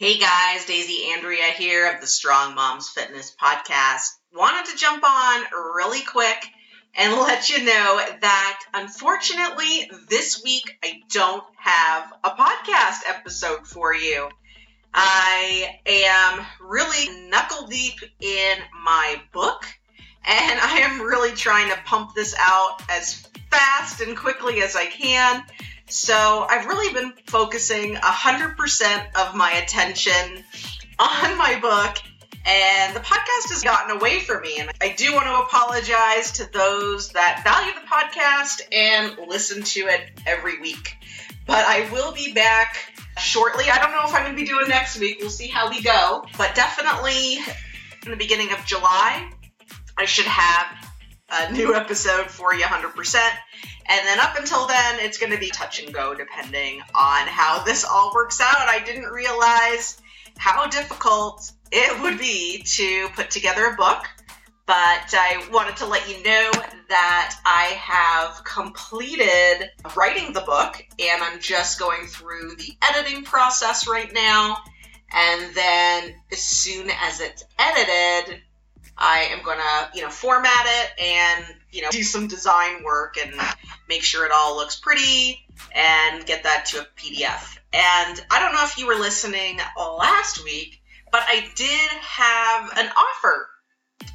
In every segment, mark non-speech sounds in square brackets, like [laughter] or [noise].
Hey guys, Daisy Andrea here of the Strong Moms Fitness Podcast. Wanted to jump on really quick and [laughs] let you know that unfortunately this week I don't have a podcast episode for you. I am really knuckle deep in my book and [laughs] I am really trying to pump this out as fast and quickly as I can. So I've really been focusing 100% of my attention on my book, and the podcast has gotten away from me. And I do want to apologize to those that value the podcast and listen to it every week. But I will be back shortly. I don't know if I'm going to be doing next week. We'll see how we go. But definitely in the beginning of July, I should have a new episode for you 100%. And then up until then, it's going to be touch and go depending on how this all works out. I didn't realize how difficult it would be to put together a book, but I wanted to let you know that I have completed writing the book and I'm just going through the editing process right now. And then as soon as it's edited, I am going to, you know, format it and, you know, do some design work and make sure it all looks pretty and get that to a PDF. And I don't know if you were listening last week, but I did have an offer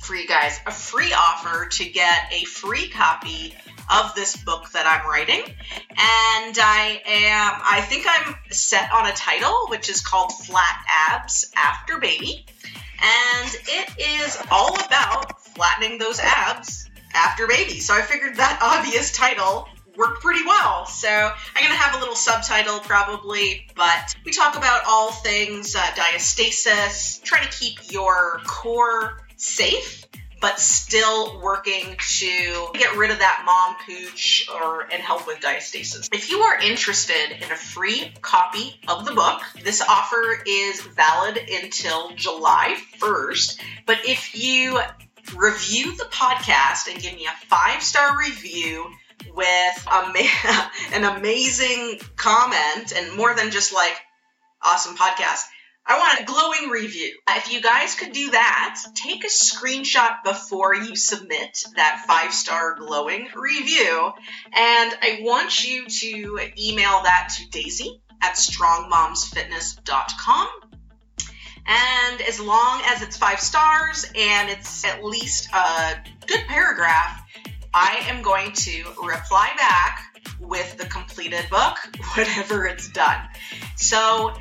for you guys, a free offer to get a free copy of this book that I'm writing. And I am, I think I'm set on a title, which is called Flat Abs After Baby and it is all about flattening those abs after baby. So I figured that [laughs] obvious title worked pretty well. So I'm going to have a little subtitle probably, but we talk about all things uh, diastasis, trying to keep your core safe but still working to get rid of that mom pooch or and help with diastasis. If you are interested in a free copy of the book, this offer is valid until July 1st. But if you review the podcast and give me a five star review with [laughs] an amazing comment and more than just like awesome podcast I want a glowing review. If you guys could do that, take a screenshot before you submit that five star glowing review. And I want you to email that to Daisy at strongmomsfitness.com. And as long as it's five stars and it's at least a good paragraph, I am going to reply back with the completed book, [laughs] whatever it's done. So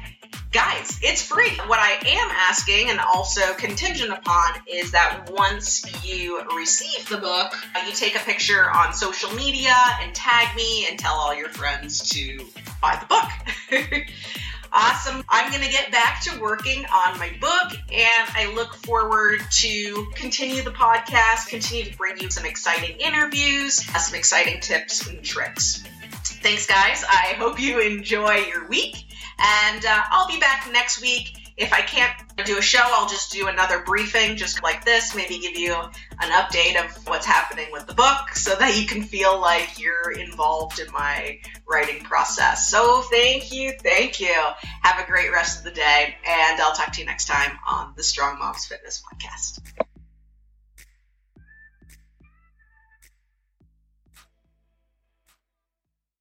guys, it's free. What I am asking and also contingent upon is that once you receive the book, uh, you take a picture on social media and tag me and tell all your friends to buy the book. [laughs] awesome. I'm going to get back to working on my book and I look forward to continue the podcast, continue to bring you some exciting interviews, uh, some exciting tips and tricks. Thanks, guys. I hope you enjoy your week and uh, I'll be back next week. If I can't do a show, I'll just do another briefing just like this, maybe give you an update of what's happening with the book so that you can feel like you're involved in my writing process. So thank you, thank you. Have a great rest of the day, and I'll talk to you next time on the Strong Moms Fitness Podcast.